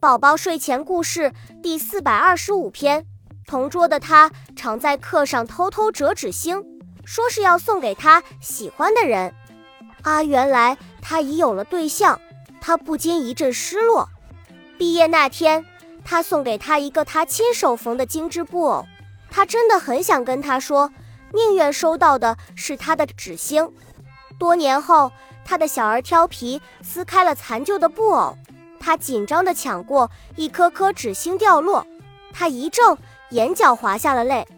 宝宝睡前故事第四百二十五篇：同桌的他常在课上偷偷折纸星，说是要送给他喜欢的人。啊，原来他已有了对象，他不禁一阵失落。毕业那天，他送给他一个他亲手缝的精致布偶，他真的很想跟他说，宁愿收到的是他的纸星。多年后，他的小儿调皮撕开了残旧的布偶。他紧张地抢过，一颗颗纸星掉落，他一怔，眼角滑下了泪。